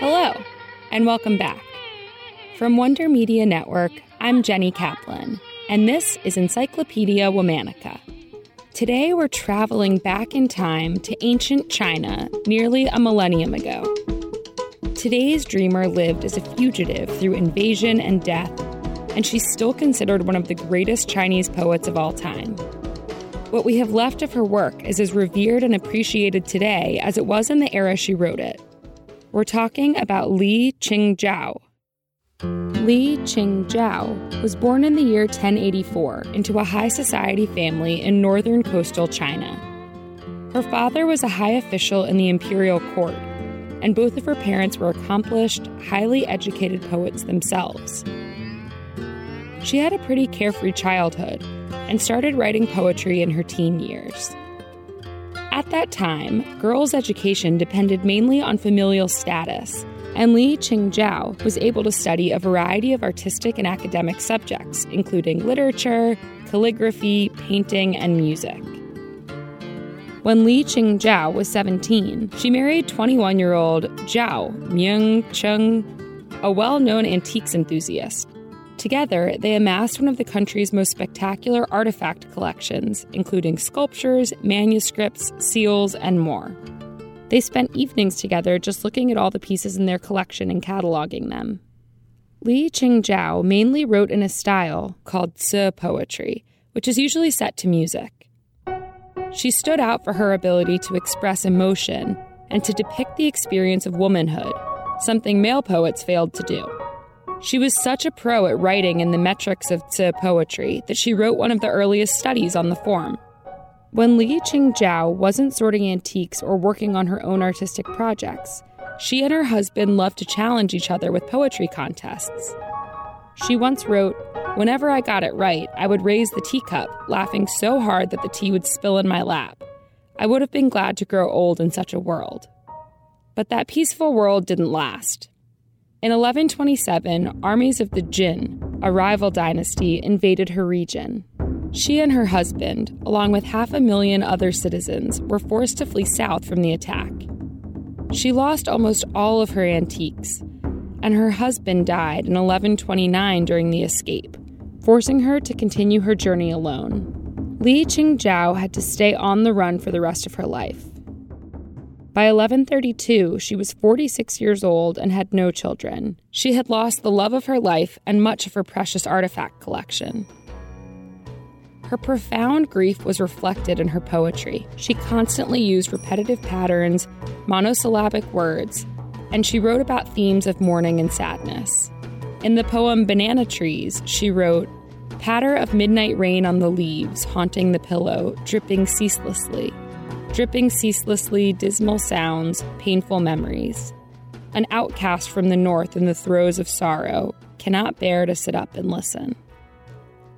Hello, and welcome back. From Wonder Media Network, I'm Jenny Kaplan, and this is Encyclopedia Womannica. Today we're traveling back in time to ancient China nearly a millennium ago. Today's dreamer lived as a fugitive through invasion and death, and she's still considered one of the greatest Chinese poets of all time. What we have left of her work is as revered and appreciated today as it was in the era she wrote it. We're talking about Li Qingzhao. Li Qingzhao was born in the year 1084 into a high society family in northern coastal China. Her father was a high official in the imperial court, and both of her parents were accomplished, highly educated poets themselves. She had a pretty carefree childhood and started writing poetry in her teen years. At that time, girls' education depended mainly on familial status, and Li Qingzhao was able to study a variety of artistic and academic subjects, including literature, calligraphy, painting, and music. When Li Qingzhao was 17, she married 21 year old Zhao Mingcheng, a well known antiques enthusiast. Together, they amassed one of the country's most spectacular artifact collections, including sculptures, manuscripts, seals, and more. They spent evenings together just looking at all the pieces in their collection and cataloging them. Li Qingzhao mainly wrote in a style called Ci poetry, which is usually set to music. She stood out for her ability to express emotion and to depict the experience of womanhood, something male poets failed to do. She was such a pro at writing in the metrics of Ci poetry that she wrote one of the earliest studies on the form. When Li Qingzhao wasn't sorting antiques or working on her own artistic projects, she and her husband loved to challenge each other with poetry contests. She once wrote, Whenever I got it right, I would raise the teacup, laughing so hard that the tea would spill in my lap. I would have been glad to grow old in such a world. But that peaceful world didn't last. In 1127, armies of the Jin, a rival dynasty, invaded her region. She and her husband, along with half a million other citizens, were forced to flee south from the attack. She lost almost all of her antiques, and her husband died in 1129 during the escape, forcing her to continue her journey alone. Li Qingzhao had to stay on the run for the rest of her life. By 1132, she was 46 years old and had no children. She had lost the love of her life and much of her precious artifact collection. Her profound grief was reflected in her poetry. She constantly used repetitive patterns, monosyllabic words, and she wrote about themes of mourning and sadness. In the poem Banana Trees, she wrote, Patter of midnight rain on the leaves, haunting the pillow, dripping ceaselessly dripping ceaselessly dismal sounds, painful memories. An outcast from the north in the throes of sorrow cannot bear to sit up and listen.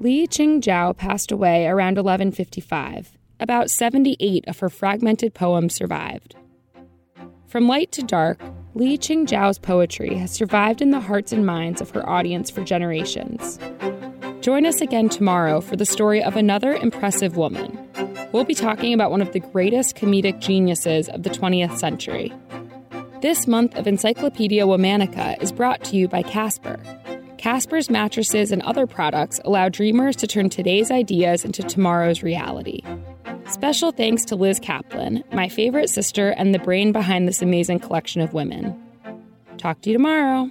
Li Qingzhao passed away around 1155. About 78 of her fragmented poems survived. From light to dark, Li Qingzhao's poetry has survived in the hearts and minds of her audience for generations. Join us again tomorrow for the story of another impressive woman we'll be talking about one of the greatest comedic geniuses of the 20th century. This month of Encyclopedia Womannica is brought to you by Casper. Casper's mattresses and other products allow dreamers to turn today's ideas into tomorrow's reality. Special thanks to Liz Kaplan, my favorite sister and the brain behind this amazing collection of women. Talk to you tomorrow.